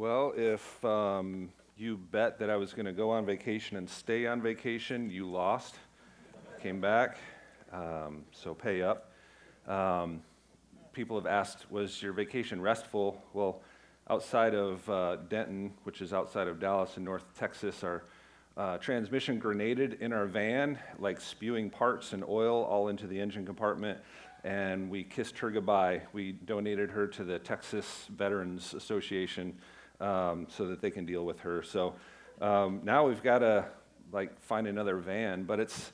Well, if um, you bet that I was going to go on vacation and stay on vacation, you lost. Came back, um, so pay up. Um, people have asked, was your vacation restful? Well, outside of uh, Denton, which is outside of Dallas in North Texas, our uh, transmission grenaded in our van, like spewing parts and oil all into the engine compartment and we kissed her goodbye. We donated her to the Texas Veterans Association um, so that they can deal with her. So um, now we've got to like find another van, but it's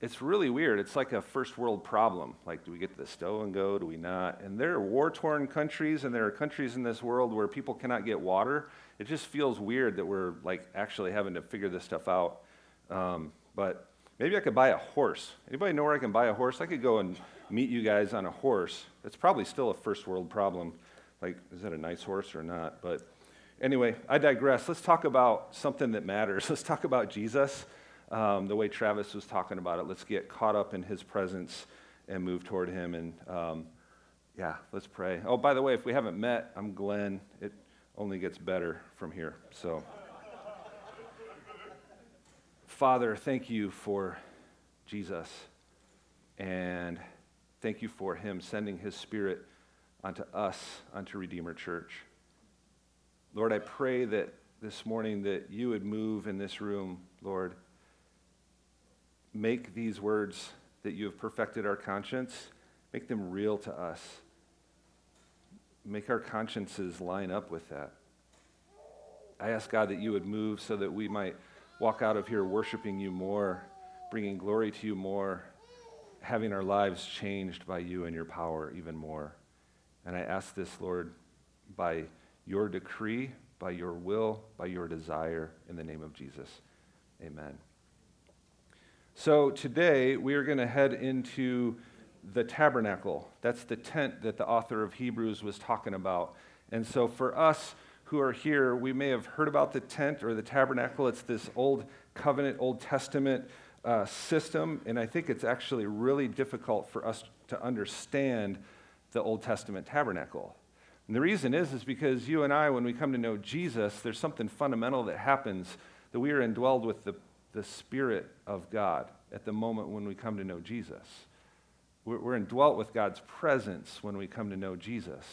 it's really weird. It's like a first world problem. Like, do we get the stow and go? Do we not? And there are war torn countries, and there are countries in this world where people cannot get water. It just feels weird that we're like actually having to figure this stuff out. Um, but maybe I could buy a horse. Anybody know where I can buy a horse? I could go and meet you guys on a horse. It's probably still a first world problem. Like, is that a nice horse or not? But Anyway, I digress. Let's talk about something that matters. Let's talk about Jesus, um, the way Travis was talking about it. Let's get caught up in his presence and move toward him. And um, yeah, let's pray. Oh, by the way, if we haven't met, I'm Glenn. It only gets better from here. So, Father, thank you for Jesus. And thank you for him sending his spirit unto us, unto Redeemer Church. Lord, I pray that this morning that you would move in this room, Lord. Make these words that you have perfected our conscience, make them real to us. Make our consciences line up with that. I ask God that you would move so that we might walk out of here worshiping you more, bringing glory to you more, having our lives changed by you and your power even more. And I ask this, Lord, by your decree, by your will, by your desire, in the name of Jesus. Amen. So today we are going to head into the tabernacle. That's the tent that the author of Hebrews was talking about. And so for us who are here, we may have heard about the tent or the tabernacle. It's this old covenant, Old Testament uh, system, and I think it's actually really difficult for us to understand the Old Testament tabernacle. And the reason is, is because you and I, when we come to know Jesus, there's something fundamental that happens that we are indwelled with the, the Spirit of God at the moment when we come to know Jesus. We're, we're indwelt with God's presence when we come to know Jesus.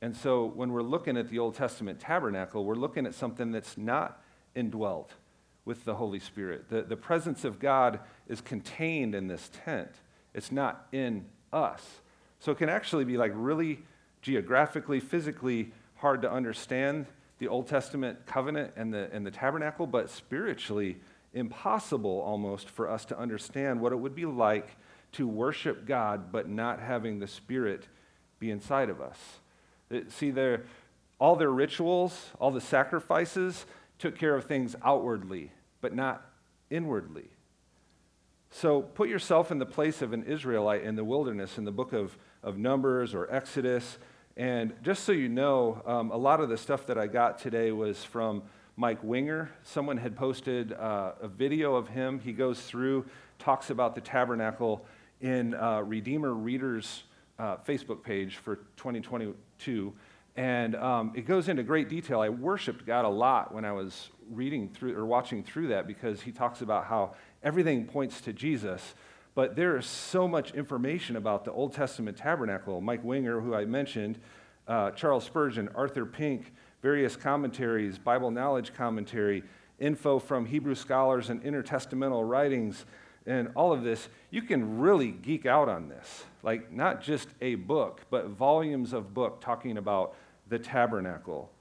And so when we're looking at the Old Testament tabernacle, we're looking at something that's not indwelt with the Holy Spirit. The, the presence of God is contained in this tent, it's not in us. So it can actually be like really geographically, physically hard to understand the Old Testament covenant and the, and the tabernacle, but spiritually impossible almost for us to understand what it would be like to worship God but not having the Spirit be inside of us. Uh, see, their, all their rituals, all the sacrifices took care of things outwardly, but not inwardly. So put yourself in the place of an Israelite in the wilderness in the book of, of Numbers or Exodus. And just so you know, um, a lot of the stuff that I got today was from Mike Winger. Someone had posted uh, a video of him. He goes through, talks about the tabernacle in uh, Redeemer Readers uh, Facebook page for 2022. And um, it goes into great detail. I worshiped God a lot when I was reading through or watching through that because he talks about how everything points to Jesus. But there is so much information about the Old Testament tabernacle. Mike Winger, who I mentioned, uh, Charles Spurgeon, Arthur Pink, various commentaries, Bible knowledge commentary, info from Hebrew scholars and intertestamental writings, and all of this. You can really geek out on this. Like, not just a book, but volumes of book talking about the tabernacle.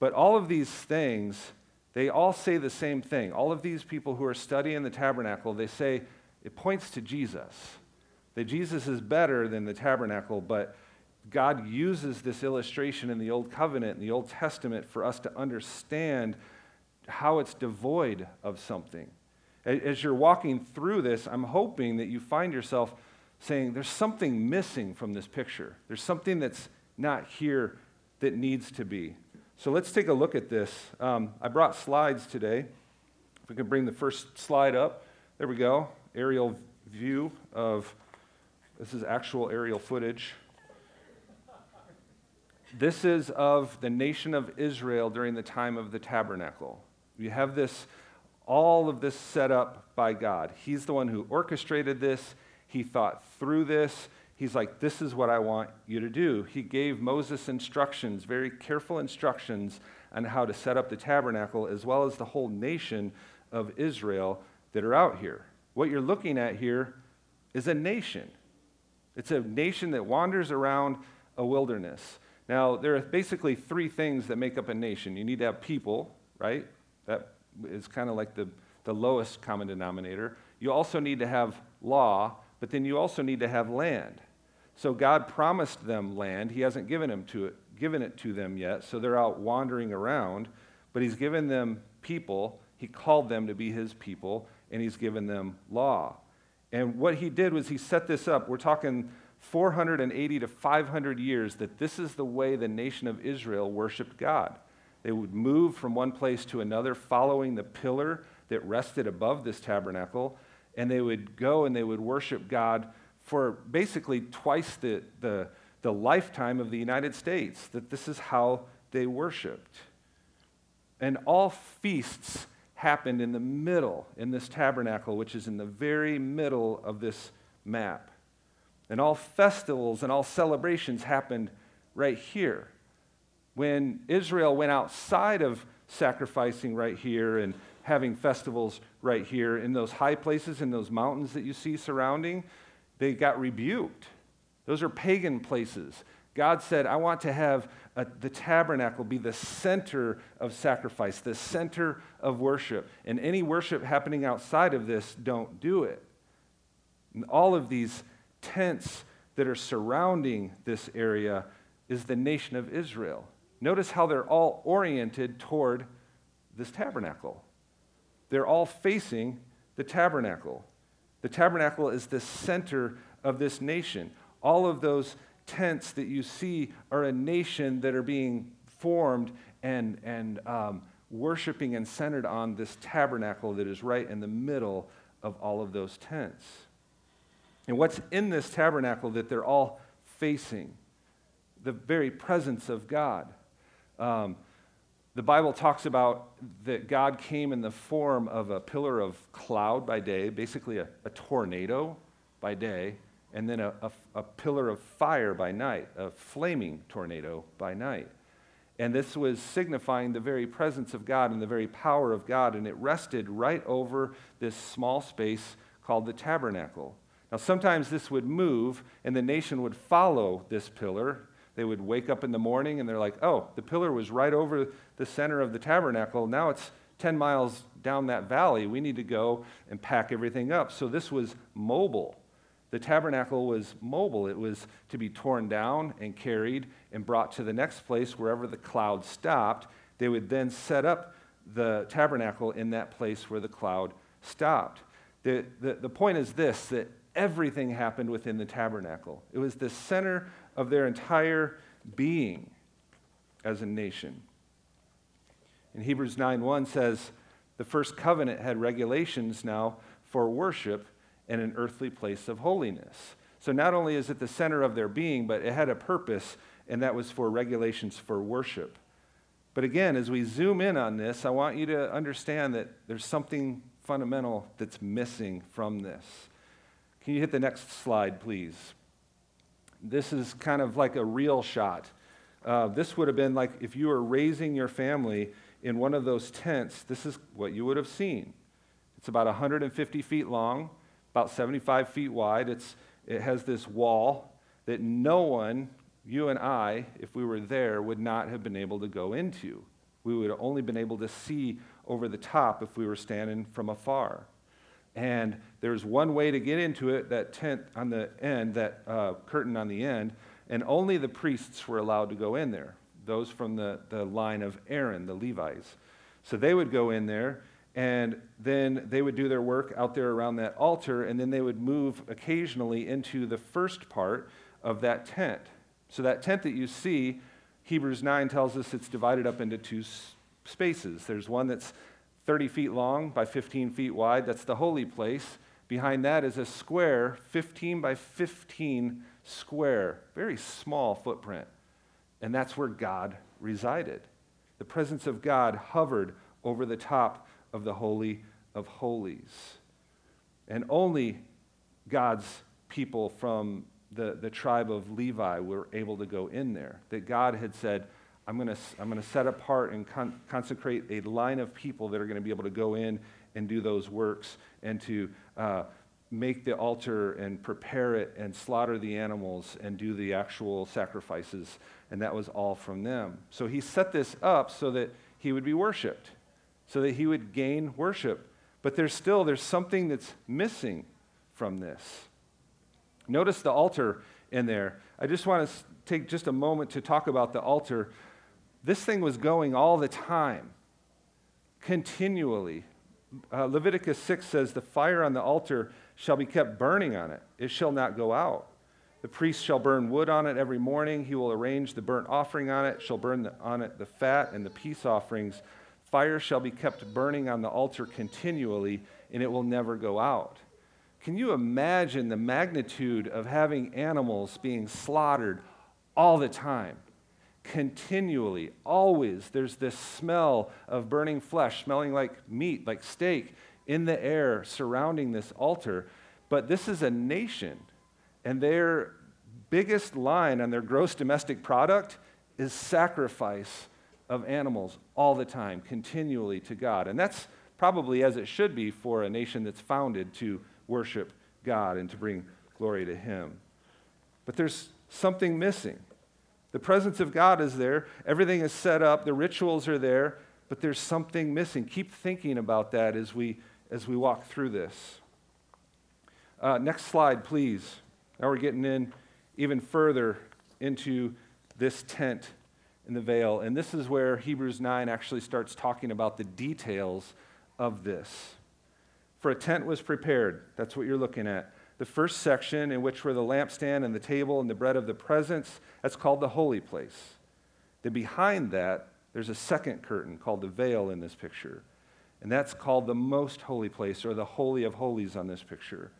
But all of these things they all say the same thing. All of these people who are studying the tabernacle, they say it points to Jesus. That Jesus is better than the tabernacle, but God uses this illustration in the Old Covenant, in the Old Testament, for us to understand how it's devoid of something. As you're walking through this, I'm hoping that you find yourself saying, There's something missing from this picture. There's something that's not here that needs to be. So let's take a look at this. Um, I brought slides today. If we can bring the first slide up. There we go. Aerial view of this is actual aerial footage. This is of the nation of Israel during the time of the tabernacle. You have this, all of this set up by God. He's the one who orchestrated this, he thought through this. He's like, This is what I want you to do. He gave Moses instructions, very careful instructions on how to set up the tabernacle, as well as the whole nation of Israel that are out here. What you're looking at here is a nation. It's a nation that wanders around a wilderness. Now, there are basically three things that make up a nation. You need to have people, right? That is kind of like the, the lowest common denominator. You also need to have law, but then you also need to have land. So God promised them land. He hasn't given, them to it, given it to them yet, so they're out wandering around, but He's given them people. He called them to be His people, and He's given them law. And what He did was He set this up. We're talking 480 to 500 years that this is the way the nation of Israel worshiped God. They would move from one place to another, following the pillar that rested above this tabernacle, and they would go and they would worship God for basically twice the, the, the lifetime of the United States, that this is how they worshiped. And all feasts happened in the middle, in this tabernacle, which is in the very middle of this map. And all festivals and all celebrations happened right here. When Israel went outside of sacrificing right here and having festivals right here in those high places, in those mountains that you see surrounding, they got rebuked. Those are pagan places. God said, I want to have a, the tabernacle be the center of sacrifice, the center of worship. And any worship happening outside of this, don't do it. And all of these tents that are surrounding this area is the nation of Israel. Notice how they're all oriented toward this tabernacle. They're all facing the tabernacle. The tabernacle is the center of this nation. All of those tents that you see are a nation that are being formed and, and um, worshiping and centered on this tabernacle that is right in the middle of all of those tents. And what's in this tabernacle that they're all facing? The very presence of God. Um, the Bible talks about that God came in the form of a pillar of cloud by day, basically a, a tornado by day, and then a, a, a, pillar of fire by night, a flaming tornado by night. And this was signifying the very presence of God and the very power of God, and it rested right over this small space called the tabernacle. Now, sometimes this would move, and the nation would follow this pillar they would wake up in the morning and they're like, oh, the pillar was right over the center of the tabernacle. Now it's 10 miles down that valley. We need to go and pack everything up. So this was mobile. The tabernacle was mobile. It was to be torn down and carried and brought to the next place wherever the cloud stopped. They would then set up the tabernacle in that place where the cloud stopped. The, the, the point is this that everything happened within the tabernacle. It was the center of their entire being as a nation. In Hebrews 9:1 says, "The first covenant had regulations now for worship in an earthly place of holiness." So not only is it the center of their being, but it had a purpose, and that was for regulations for worship. But again, as we zoom in on this, I want you to understand that there's something fundamental that's missing from this. Can you hit the next slide, please? This is kind of like a real shot. Uh, this would have been like if you were raising your family in one of those tents, this is what you would have seen. It's about 150 feet long, about 75 feet wide. It's, it has this wall that no one, you and I, if we were there, would not have been able to go into. We would have only been able to see over the top if we were standing from afar. And there's one way to get into it, that tent on the end, that uh, curtain on the end, and only the priests were allowed to go in there, those from the, the line of Aaron, the Levites. So they would go in there, and then they would do their work out there around that altar, and then they would move occasionally into the first part of that tent. So that tent that you see, Hebrews 9 tells us it's divided up into two spaces. There's one that's 30 feet long by 15 feet wide. That's the holy place. Behind that is a square, 15 by 15 square, very small footprint. And that's where God resided. The presence of God hovered over the top of the Holy of Holies. And only God's people from the, the tribe of Levi were able to go in there. That God had said, I'm going to I'm to set apart and con- consecrate a line of people that are going to be able to go in and do those works and to uh, make the altar and prepare it and slaughter the animals and do the actual sacrifices. And that was all from them. So he set this up so that he would be worshiped, so that he would gain worship. But there's still there's something that's missing from this. Notice the altar in there. I just want to take just a moment to talk about the altar. This thing was going all the time, continually. Uh, Leviticus 6 says, The fire on the altar shall be kept burning on it, it shall not go out. The priest shall burn wood on it every morning. He will arrange the burnt offering on it, shall burn the, on it the fat and the peace offerings. Fire shall be kept burning on the altar continually, and it will never go out. Can you imagine the magnitude of having animals being slaughtered all the time? Continually, always, there's this smell of burning flesh, smelling like meat, like steak, in the air surrounding this altar. But this is a nation, and their biggest line on their gross domestic product is sacrifice of animals all the time, continually to God. And that's probably as it should be for a nation that's founded to worship God and to bring glory to Him. But there's something missing. The presence of God is there, everything is set up, the rituals are there, but there's something missing. Keep thinking about that as we, as we walk through this. Uh, next slide, please. Now we're getting in even further into this tent in the veil. And this is where Hebrews 9 actually starts talking about the details of this. For a tent was prepared. That's what you're looking at. The first section, in which were the lampstand and the table and the bread of the presence, that's called the holy place. Then behind that, there's a second curtain called the veil in this picture. And that's called the most holy place or the holy of holies on this picture.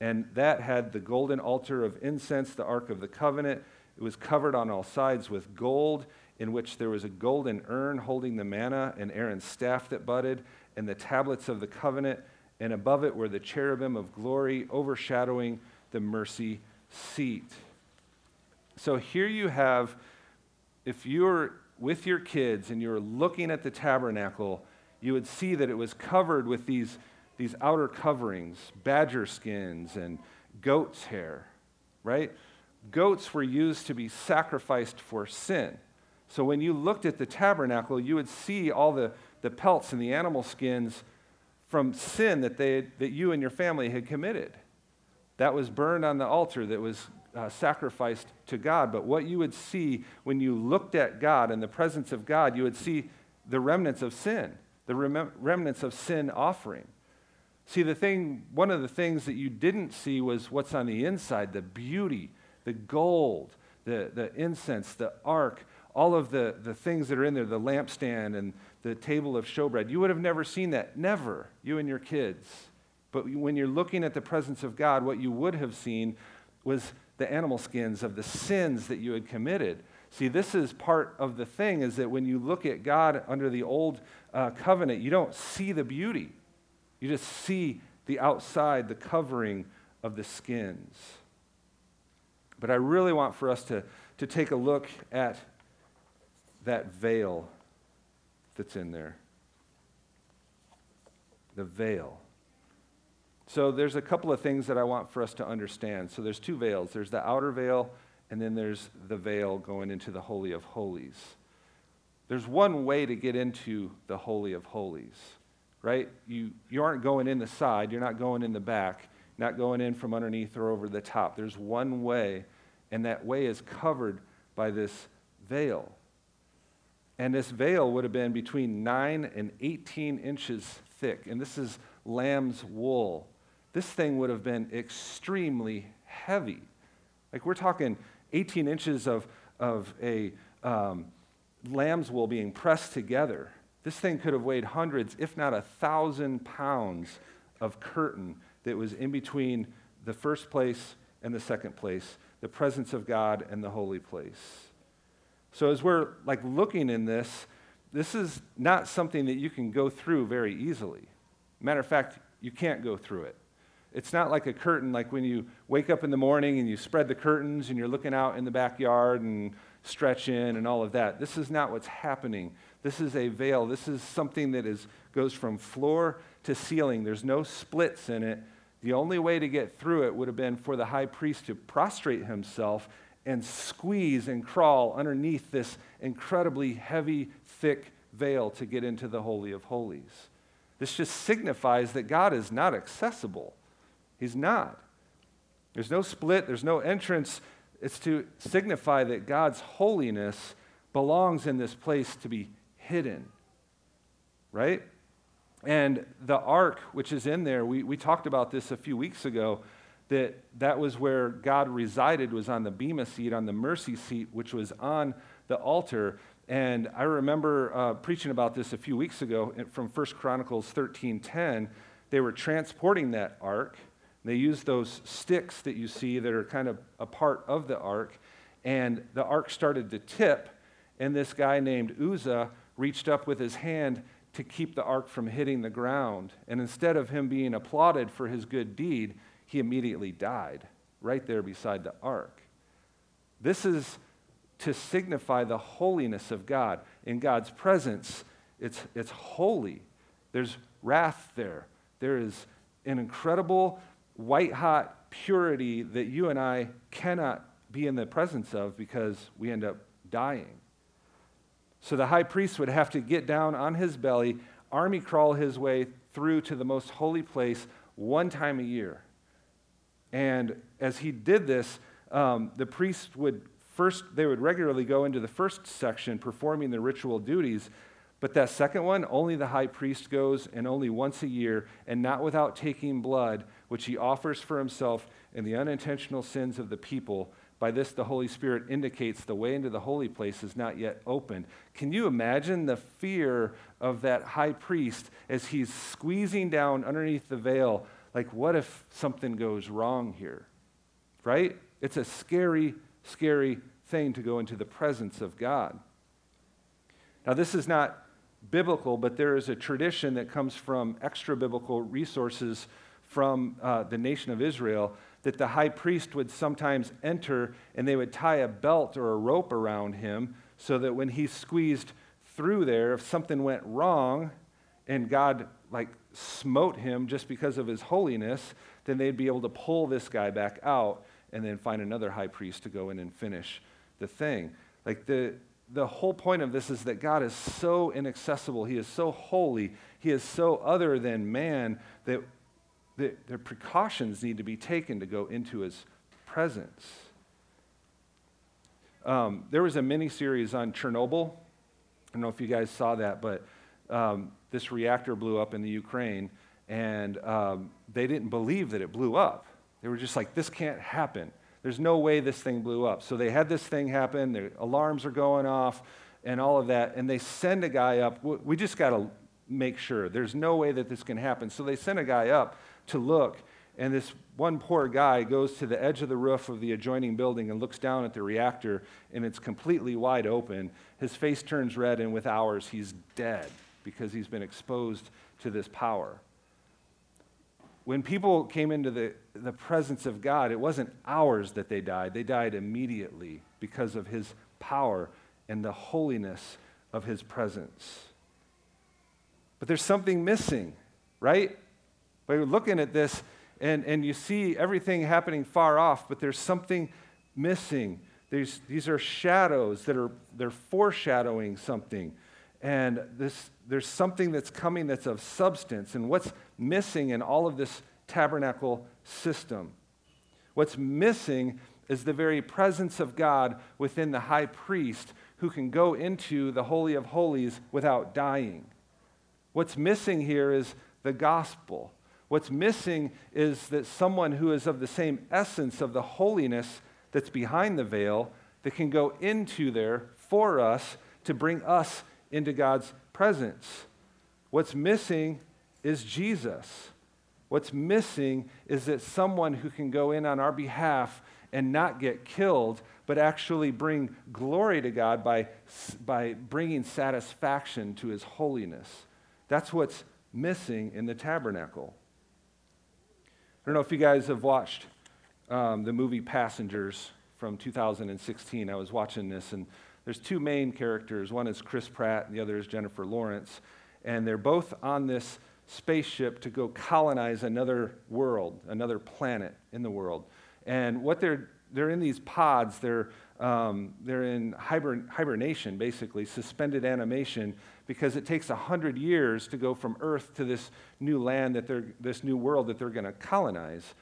And that had the golden altar of incense, the Ark of the Covenant. It was covered on all sides with gold, in which there was a golden urn holding the manna and Aaron's staff that budded and the tablets of the covenant, and above it were the cherubim of glory overshadowing the mercy seat. So here you have, if you're with your kids and you're looking at the tabernacle, you would see that it was covered with these, these outer coverings, badger skins and goat's hair, right? Goats were used to be sacrificed for sin. So when you looked at the tabernacle, you would see all the, the pelts and the animal skins from sin that, they, that you and your family had committed. That was burned on the altar, that was uh, sacrificed to God. But what you would see when you looked at God in the presence of God, you would see the remnants of sin, the rem- remnants of sin offering. See, the thing, one of the things that you didn't see was what's on the inside the beauty, the gold, the, the incense, the ark, all of the, the things that are in there, the lampstand and the table of showbread. You would have never seen that. Never, you and your kids. But when you're looking at the presence of God, what you would have seen was the animal skins of the sins that you had committed. See, this is part of the thing is that when you look at God under the old uh, covenant, you don't see the beauty. You just see the outside, the covering of the skins. But I really want for us to, to take a look at that veil that's in there. The veil. So there's a couple of things that I want for us to understand. So there's two veils. There's the outer veil and then there's the veil going into the holy of holies. There's one way to get into the holy of holies, right? You you aren't going in the side, you're not going in the back, not going in from underneath or over the top. There's one way and that way is covered by this veil. And this veil would have been between 9 and 18 inches thick. And this is lamb's wool. This thing would have been extremely heavy. Like we're talking 18 inches of, of a um, lamb's wool being pressed together. This thing could have weighed hundreds, if not a thousand pounds of curtain that was in between the first place and the second place, the presence of God and the holy place. So as we're like looking in this, this is not something that you can go through very easily. Matter of fact, you can't go through it. It's not like a curtain, like when you wake up in the morning and you spread the curtains and you're looking out in the backyard and stretch in and all of that. This is not what's happening. This is a veil. This is something that is, goes from floor to ceiling. There's no splits in it. The only way to get through it would have been for the high priest to prostrate himself and squeeze and crawl underneath this incredibly heavy, thick veil to get into the Holy of Holies. This just signifies that God is not accessible. He's not. There's no split, there's no entrance. It's to signify that God's holiness belongs in this place to be hidden. Right? And the ark, which is in there, we, we talked about this a few weeks ago, that that was where God resided, was on the Bema seat, on the mercy seat, which was on the altar. And I remember uh, preaching about this a few weeks ago from 1 Chronicles 13.10. They were transporting that ark. They used those sticks that you see that are kind of a part of the ark. And the ark started to tip. And this guy named Uzzah reached up with his hand to keep the ark from hitting the ground. And instead of him being applauded for his good deed, he immediately died right there beside the ark. This is to signify the holiness of God. In God's presence, it's, it's holy. There's wrath there. There is an incredible white hot purity that you and I cannot be in the presence of because we end up dying. So the high priest would have to get down on his belly, army crawl his way through to the most holy place one time a year. And as he did this, um, the priest would first, they would regularly go into the first section performing the ritual duties. But that second one, only the high priest goes, and only once a year, and not without taking blood, which he offers for himself and the unintentional sins of the people. By this, the Holy Spirit indicates the way into the holy place is not yet opened. Can you imagine the fear of that high priest as he's squeezing down underneath the veil? Like, what if something goes wrong here? Right? It's a scary scary thing to go into the presence of God. Now, this is not biblical, but there is a tradition that comes from extra biblical resources from uh, the nation of Israel that the high priest would sometimes enter and they would tie a belt or a rope around him so that when he squeezed through there, if something went wrong and God like smote him just because of his holiness, then they'd be able to pull this guy back out and then find another high priest to go in and finish the thing. Like the, the whole point of this is that God is so inaccessible. He is so holy. He is so other than man that, the precautions need to be taken to go into his presence. Um, there was a mini series on Chernobyl. I don't know if you guys saw that, but um, this reactor blew up in the Ukraine, and um, they didn't believe that it blew up. They were just like, this can't happen. There's no way this thing blew up. So they had this thing happen, their alarms are going off, and all of that. And they send a guy up. We just got to make sure. There's no way that this can happen. So they sent a guy up to look. And this one poor guy goes to the edge of the roof of the adjoining building and looks down at the reactor, and it's completely wide open. His face turns red, and with hours, he's dead because he's been exposed to this power when people came into the, the presence of God, it wasn't hours that they died. They died immediately because of his power and the holiness of his presence. But there's something missing, right? We're looking at this and, and you see everything happening far off, but there's something missing. There's, these are shadows that are they're foreshadowing something. And this, there's something that's coming that's of substance. And what's missing in all of this tabernacle system? What's missing is the very presence of God within the high priest who can go into the Holy of Holies without dying. What's missing here is the gospel. What's missing is that someone who is of the same essence of the holiness that's behind the veil that can go into there for us to bring us into God's presence. What's missing is Jesus. What's missing is that someone who can go in on our behalf and not get killed, but actually bring glory to God by, by bringing satisfaction to his holiness. That's what's missing in the tabernacle. I don't know if you guys have watched um, the movie Passengers from 2016. I was watching this, and there's two main characters. One is Chris Pratt, and the other is Jennifer Lawrence. And they're both on this spaceship to go colonize another world, another planet in the world. And what they're, they're in these pods, they're, um, they're in hibern- hibernation, basically, suspended animation, because it takes 100 years to go from Earth to this new land, that they're, this new world that they're going to colonize.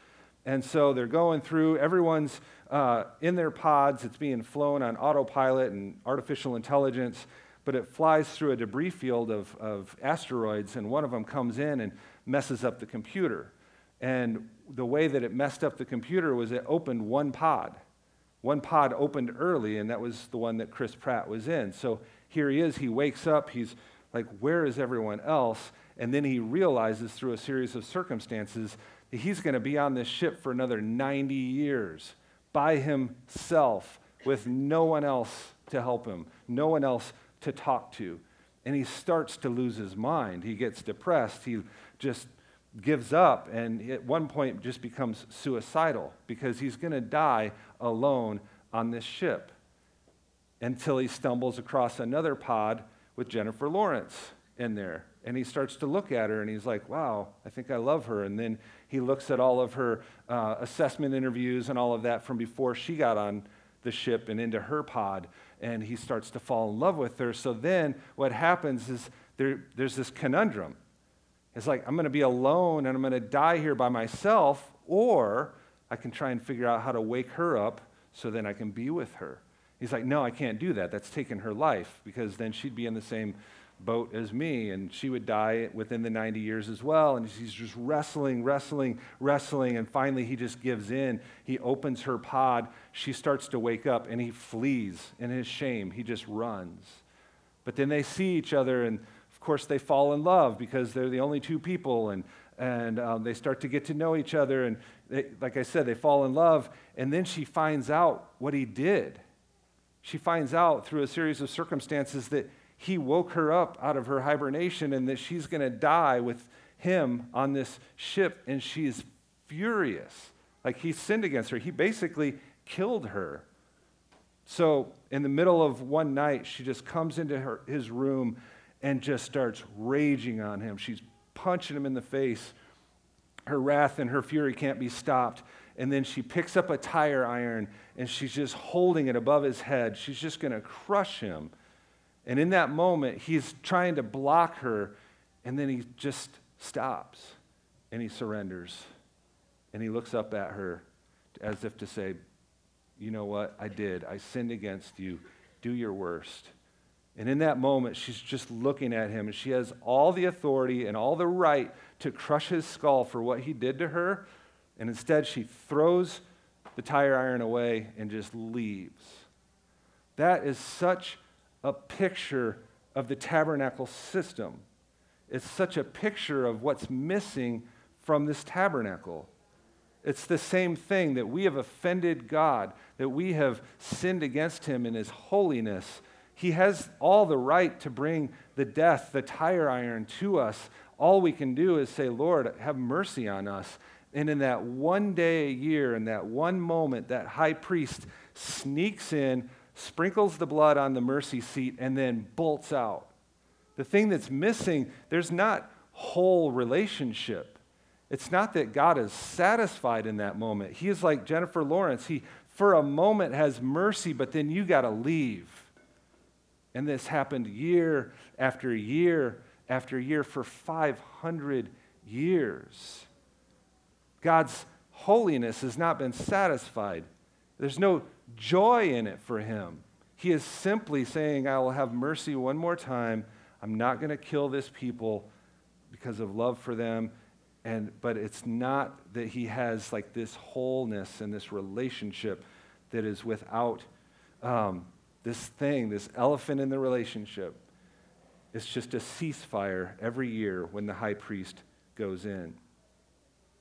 And so they're going through, everyone's uh, in their pods, it's being flown on autopilot and artificial intelligence, but it flies through a debris field of, of asteroids, and one of them comes in and messes up the computer. And the way that it messed up the computer was it opened one pod. One pod opened early, and that was the one that Chris Pratt was in. So here he is, he wakes up, he's like, Where is everyone else? And then he realizes through a series of circumstances that he's going to be on this ship for another 90 years by himself with no one else to help him, no one else to talk to. And he starts to lose his mind. He gets depressed. He just gives up and at one point just becomes suicidal because he's going to die alone on this ship until he stumbles across another pod with Jennifer Lawrence in there. And he starts to look at her and he's like, wow, I think I love her. And then he looks at all of her uh, assessment interviews and all of that from before she got on the ship and into her pod. And he starts to fall in love with her. So then what happens is there, there's this conundrum. It's like, I'm going to be alone and I'm going to die here by myself, or I can try and figure out how to wake her up so then I can be with her. He's like, No, I can't do that. That's taking her life because then she'd be in the same boat as me, and she would die within the 90 years as well. And he's just wrestling, wrestling, wrestling, and finally he just gives in. He opens her pod. She starts to wake up, and he flees in his shame. He just runs. But then they see each other, and of course, they fall in love because they're the only two people, and, and um, they start to get to know each other. And they, like I said, they fall in love, and then she finds out what he did. She finds out through a series of circumstances that he woke her up out of her hibernation and that she's going to die with him on this ship, and she is furious. Like he sinned against her. He basically killed her. So, in the middle of one night, she just comes into her, his room and just starts raging on him. She's punching him in the face. Her wrath and her fury can't be stopped. And then she picks up a tire iron and she's just holding it above his head. She's just going to crush him. And in that moment, he's trying to block her, and then he just stops and he surrenders. And he looks up at her as if to say, You know what? I did. I sinned against you. Do your worst. And in that moment, she's just looking at him, and she has all the authority and all the right to crush his skull for what he did to her. And instead, she throws the tire iron away and just leaves. That is such a picture of the tabernacle system. It's such a picture of what's missing from this tabernacle. It's the same thing that we have offended God, that we have sinned against Him in His holiness. He has all the right to bring the death, the tire iron to us. All we can do is say, Lord, have mercy on us. And in that one day a year, in that one moment, that high priest sneaks in, sprinkles the blood on the mercy seat, and then bolts out. The thing that's missing, there's not whole relationship. It's not that God is satisfied in that moment. He is like Jennifer Lawrence. He, for a moment, has mercy, but then you got to leave. And this happened year after year after year for 500 years. God's holiness has not been satisfied. There's no joy in it for him. He is simply saying, I will have mercy one more time. I'm not going to kill this people because of love for them. And, but it's not that he has like this wholeness and this relationship that is without um, this thing, this elephant in the relationship. It's just a ceasefire every year when the high priest goes in.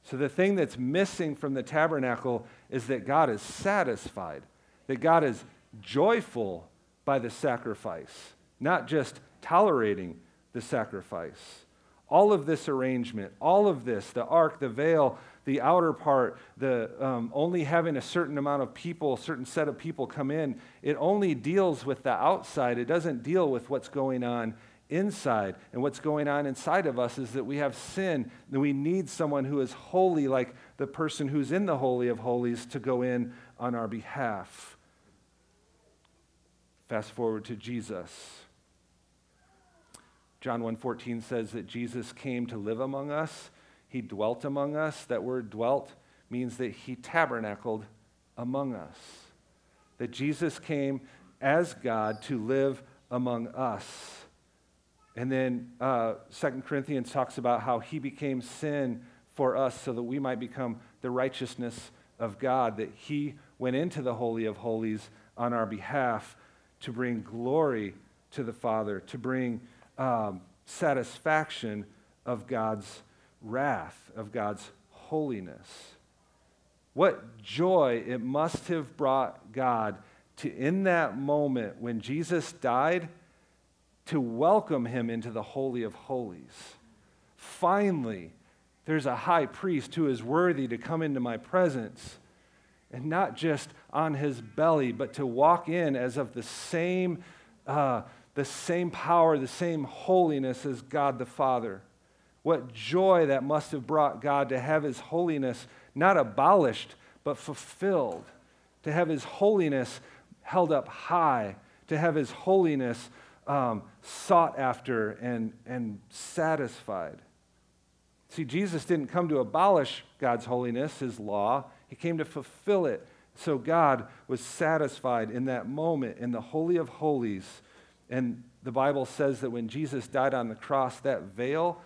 So the thing that's missing from the tabernacle is that God is satisfied, that God is joyful by the sacrifice, not just tolerating the sacrifice. All of this arrangement, all of this, the ark, the veil, the outer part, the um, only having a certain amount of people, a certain set of people come in, it only deals with the outside. It doesn't deal with what's going on inside. And what's going on inside of us is that we have sin, and we need someone who is holy, like the person who's in the Holy of Holies, to go in on our behalf. Fast forward to Jesus. John 1:14 says that Jesus came to live among us. He dwelt among us. That word dwelt means that he tabernacled among us. That Jesus came as God to live among us. And then uh, 2 Corinthians talks about how he became sin for us so that we might become the righteousness of God, that he went into the Holy of Holies on our behalf to bring glory to the Father, to bring um, satisfaction of God's wrath, of God's holiness. What joy it must have brought God to, in that moment when Jesus died, to welcome him into the Holy of Holies. Finally, there's a high priest who is worthy to come into my presence and not just on his belly, but to walk in as of the same uh, the same power, the same holiness as God the Father. What joy that must have brought God to have his holiness not abolished, but fulfilled, to have his holiness held up high, to have his holiness um, sought after and, and satisfied. See, Jesus didn't come to abolish God's holiness, his law, he came to fulfill it. So God was satisfied in that moment in the Holy of Holies and the Bible says that when Jesus died on the cross, that veil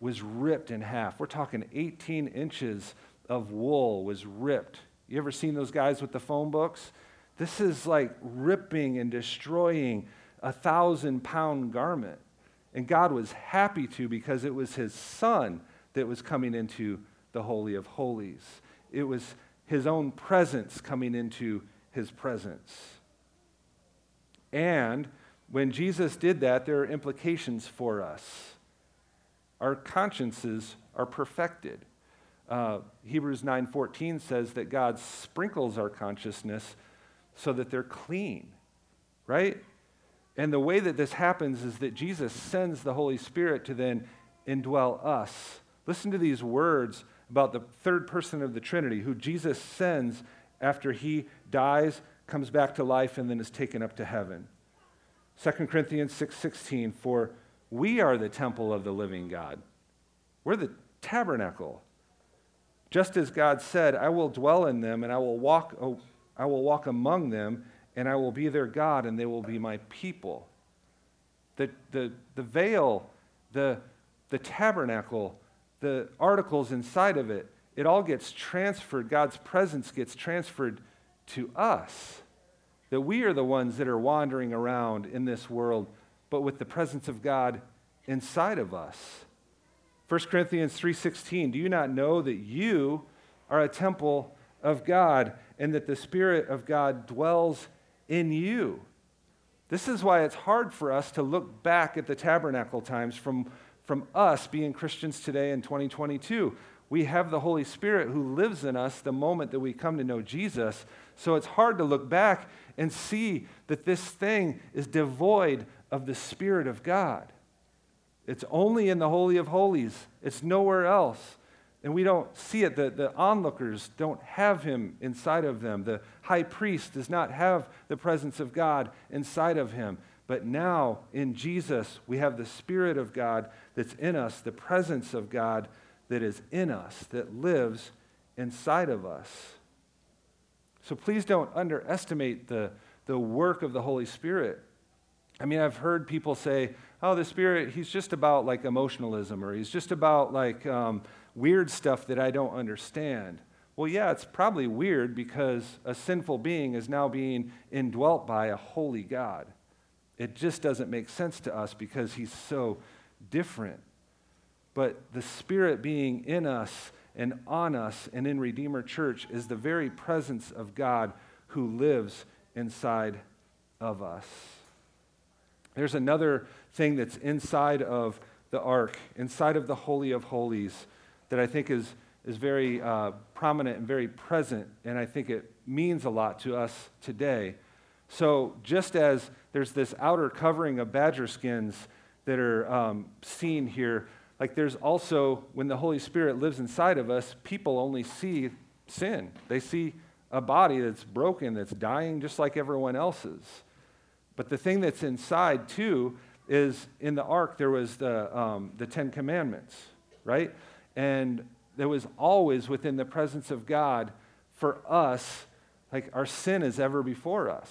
was ripped in half. We're talking 18 inches of wool was ripped. You ever seen those guys with the phone books? This is like ripping and destroying a thousand pound garment. And God was happy to because it was his son that was coming into the Holy of Holies. It was his own presence coming into his presence. And when Jesus did that, there are implications for us. Our consciences are perfected. Uh, Hebrews 9:14 says that God sprinkles our consciousness so that they're clean, right? And the way that this happens is that Jesus sends the Holy Spirit to then indwell us. Listen to these words about the third person of the Trinity, who Jesus sends after he dies, comes back to life, and then is taken up to heaven. 2 Corinthians 6:16 for we are the temple of the living God. We're the tabernacle. Just as God said, I will dwell in them and I will walk oh, I will walk among them and I will be their God and they will be my people. The, the, the veil, the, the tabernacle, the articles inside of it, it all gets transferred. God's presence gets transferred to us that we are the ones that are wandering around in this world, but with the presence of God inside of us. 1 Corinthians 3:16 Do you not know that you are a temple of God and that the spirit of God dwells in you? This is why it's hard for us to look back at the tabernacle times from, from us being Christians today in 2022. We have the Holy Spirit who lives in us the moment that we come to know Jesus. So it's hard to look back and see that this thing is devoid of the Spirit of God. It's only in the Holy of Holies, it's nowhere else. And we don't see it. The, the onlookers don't have him inside of them. The high priest does not have the presence of God inside of him. But now in Jesus, we have the Spirit of God that's in us, the presence of God that is in us, that lives inside of us. So please don't underestimate the, the work of the Holy Spirit. I mean, I've heard people say, oh, the Spirit, he's just about like emotionalism or he's just about like um, weird stuff that I don't understand. Well, yeah, it's probably weird because a sinful being is now being indwelt by a holy God. It just doesn't make sense to us because he's so different. But the Spirit being in us and on us and in Redeemer Church is the very presence of God who lives inside of us. There's another thing that's inside of the ark, inside of the Holy of Holies, that I think is, is very uh, prominent and very present, and I think it means a lot to us today. So, just as there's this outer covering of badger skins that are um, seen here, like there's also, when the Holy Spirit lives inside of us, people only see sin. They see a body that's broken, that's dying just like everyone else's. But the thing that's inside, too, is in the ark there was the, um, the Ten Commandments, right? And there was always within the presence of God for us, like our sin is ever before us.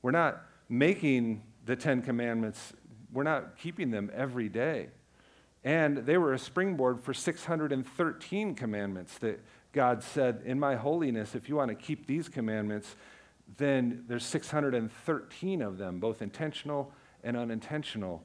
We're not making the Ten Commandments, we're not keeping them every day. And they were a springboard for 613 commandments that God said, In my holiness, if you want to keep these commandments, then there's 613 of them, both intentional and unintentional.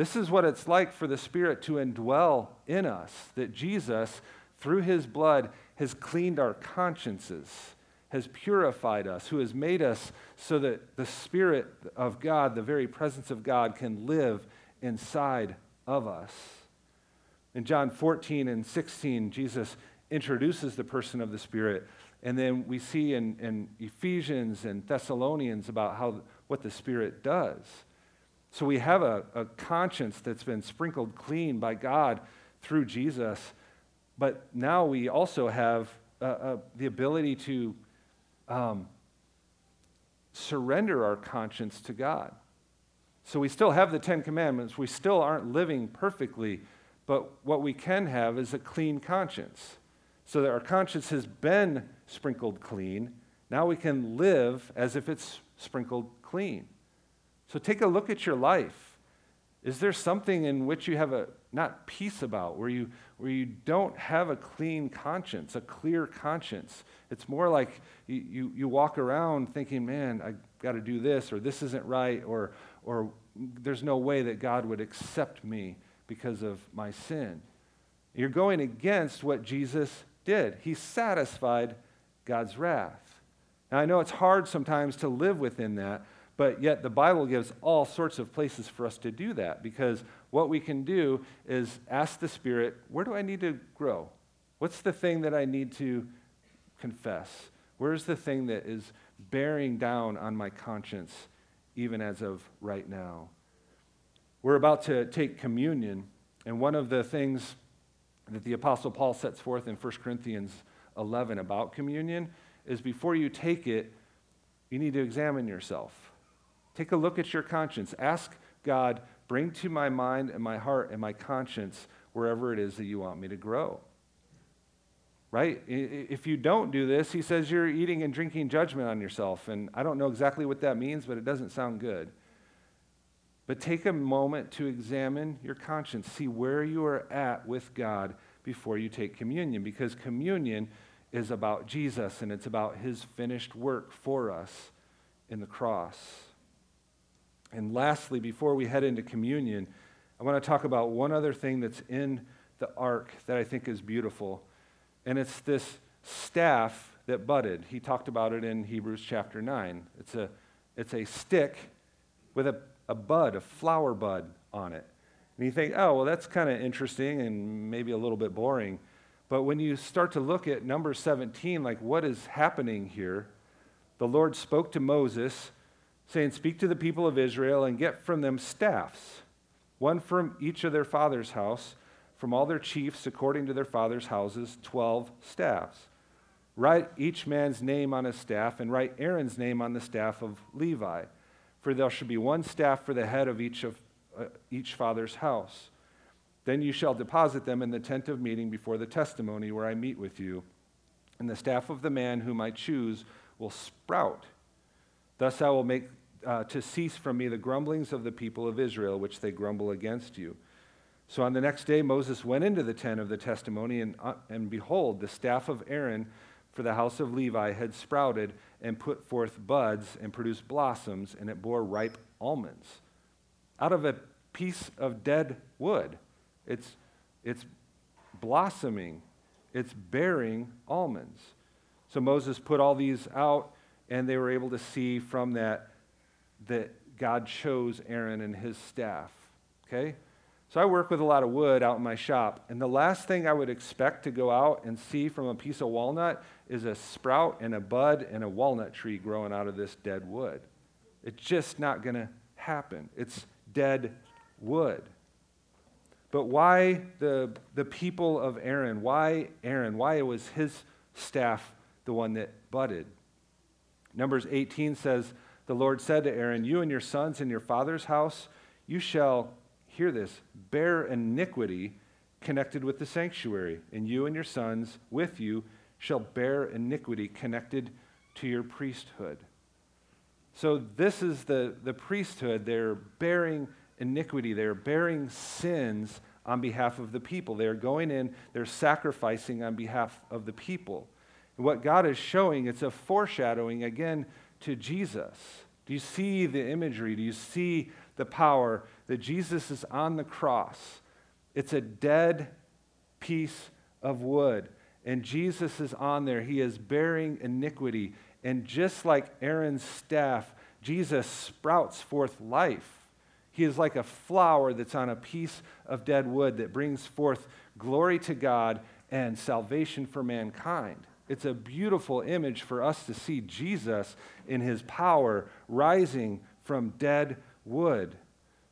This is what it's like for the Spirit to indwell in us, that Jesus, through his blood, has cleaned our consciences, has purified us, who has made us so that the Spirit of God, the very presence of God, can live inside of us. In John 14 and 16, Jesus introduces the person of the Spirit. And then we see in, in Ephesians and Thessalonians about how, what the Spirit does. So we have a, a conscience that's been sprinkled clean by God through Jesus, but now we also have uh, uh, the ability to um, surrender our conscience to God. So we still have the Ten Commandments. We still aren't living perfectly, but what we can have is a clean conscience. So that our conscience has been sprinkled clean. Now we can live as if it's sprinkled clean. So take a look at your life. Is there something in which you have a not peace about, where you where you don't have a clean conscience, a clear conscience? It's more like you, you, you walk around thinking, man, I got to do this, or this isn't right, or or there's no way that God would accept me because of my sin. You're going against what Jesus did. He satisfied God's wrath. Now, I know it's hard sometimes to live within that, but yet the Bible gives all sorts of places for us to do that because what we can do is ask the Spirit, where do I need to grow? What's the thing that I need to confess? Where's the thing that is bearing down on my conscience, even as of right now? We're about to take communion, and one of the things that the Apostle Paul sets forth in 1 Corinthians 11 about communion is before you take it, you need to examine yourself. Take a look at your conscience. Ask God, bring to my mind and my heart and my conscience wherever it is that you want me to grow. Right? If you don't do this, he says you're eating and drinking judgment on yourself. And I don't know exactly what that means, but it doesn't sound good. But take a moment to examine your conscience, see where you are at with God before you take communion, because communion is about Jesus and it's about his finished work for us in the cross. And lastly, before we head into communion, I want to talk about one other thing that's in the ark that I think is beautiful. And it's this staff that budded. He talked about it in Hebrews chapter 9. It's a, it's a stick with a, a bud, a flower bud on it. And you think, oh, well, that's kind of interesting and maybe a little bit boring. But when you start to look at number 17, like what is happening here, the Lord spoke to Moses saying, Speak to the people of Israel and get from them staffs, one from each of their father's house, from all their chiefs according to their father's houses, 12 staffs. Write each man's name on his staff, and write Aaron's name on the staff of Levi. For there shall be one staff for the head of each of uh, each father's house. Then you shall deposit them in the tent of meeting before the testimony where I meet with you. And the staff of the man whom I choose will sprout. Thus I will make uh, to cease from me the grumblings of the people of Israel, which they grumble against you. So on the next day, Moses went into the tent of the testimony, and, uh, and behold, the staff of Aaron for the house of Levi had sprouted and put forth buds and produced blossoms, and it bore ripe almonds. Out of a piece of dead wood, it's, it's blossoming it's bearing almonds. So Moses put all these out, and they were able to see from that that God chose Aaron and his staff. Okay? So I work with a lot of wood out in my shop, and the last thing I would expect to go out and see from a piece of walnut is a sprout and a bud and a walnut tree growing out of this dead wood. It's just not going to happen. It's dead wood. But why the, the people of Aaron? Why Aaron? Why it was his staff the one that budded? Numbers 18 says, The Lord said to Aaron, You and your sons in your father's house, you shall, hear this, bear iniquity connected with the sanctuary, and you and your sons with you shall bear iniquity connected to your priesthood. So, this is the, the priesthood. They're bearing iniquity, they're bearing sins on behalf of the people. They're going in, they're sacrificing on behalf of the people. And what God is showing, it's a foreshadowing again to Jesus. Do you see the imagery? Do you see the power that Jesus is on the cross? It's a dead piece of wood. And Jesus is on there. He is bearing iniquity. And just like Aaron's staff, Jesus sprouts forth life. He is like a flower that's on a piece of dead wood that brings forth glory to God and salvation for mankind. It's a beautiful image for us to see Jesus in his power rising from dead wood.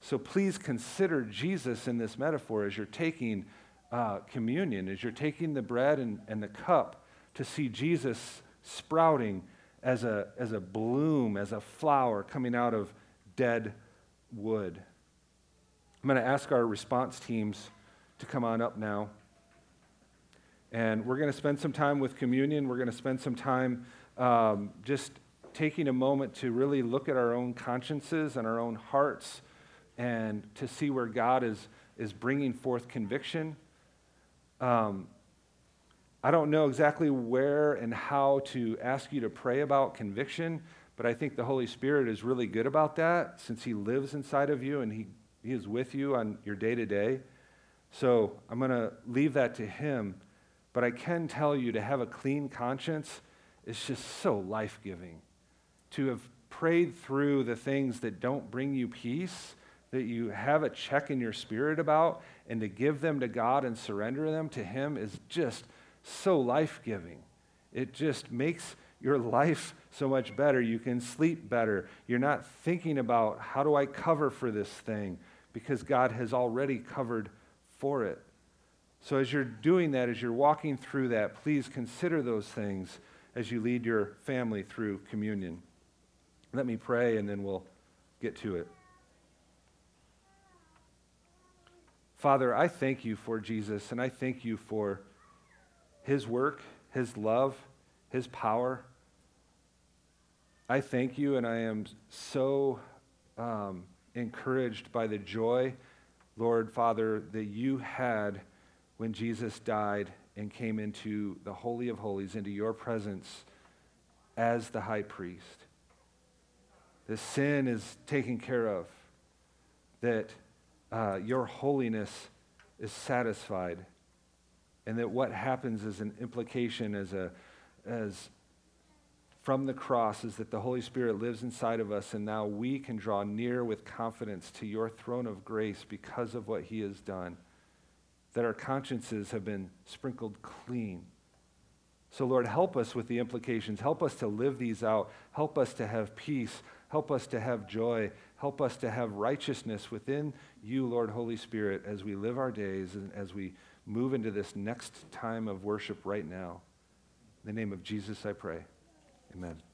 So please consider Jesus in this metaphor as you're taking uh, communion, as you're taking the bread and, and the cup to see Jesus sprouting as a, as a bloom, as a flower coming out of dead wood. I'm going to ask our response teams to come on up now. And we're going to spend some time with communion. We're going to spend some time um, just taking a moment to really look at our own consciences and our own hearts and to see where God is, is bringing forth conviction. Um, I don't know exactly where and how to ask you to pray about conviction, but I think the Holy Spirit is really good about that since He lives inside of you and He, he is with you on your day to day. So I'm going to leave that to Him. But I can tell you to have a clean conscience is just so life giving. To have prayed through the things that don't bring you peace, that you have a check in your spirit about, and to give them to God and surrender them to Him is just so life giving. It just makes your life so much better. You can sleep better. You're not thinking about how do I cover for this thing because God has already covered for it. So, as you're doing that, as you're walking through that, please consider those things as you lead your family through communion. Let me pray and then we'll get to it. Father, I thank you for Jesus and I thank you for his work, his love, his power. I thank you, and I am so um, encouraged by the joy, Lord Father, that you had when Jesus died and came into the Holy of Holies, into your presence as the high priest. The sin is taken care of, that uh, your holiness is satisfied, and that what happens is an implication, as a as from the cross is that the Holy Spirit lives inside of us, and now we can draw near with confidence to your throne of grace because of what He has done. That our consciences have been sprinkled clean. So, Lord, help us with the implications. Help us to live these out. Help us to have peace. Help us to have joy. Help us to have righteousness within you, Lord Holy Spirit, as we live our days and as we move into this next time of worship right now. In the name of Jesus, I pray. Amen.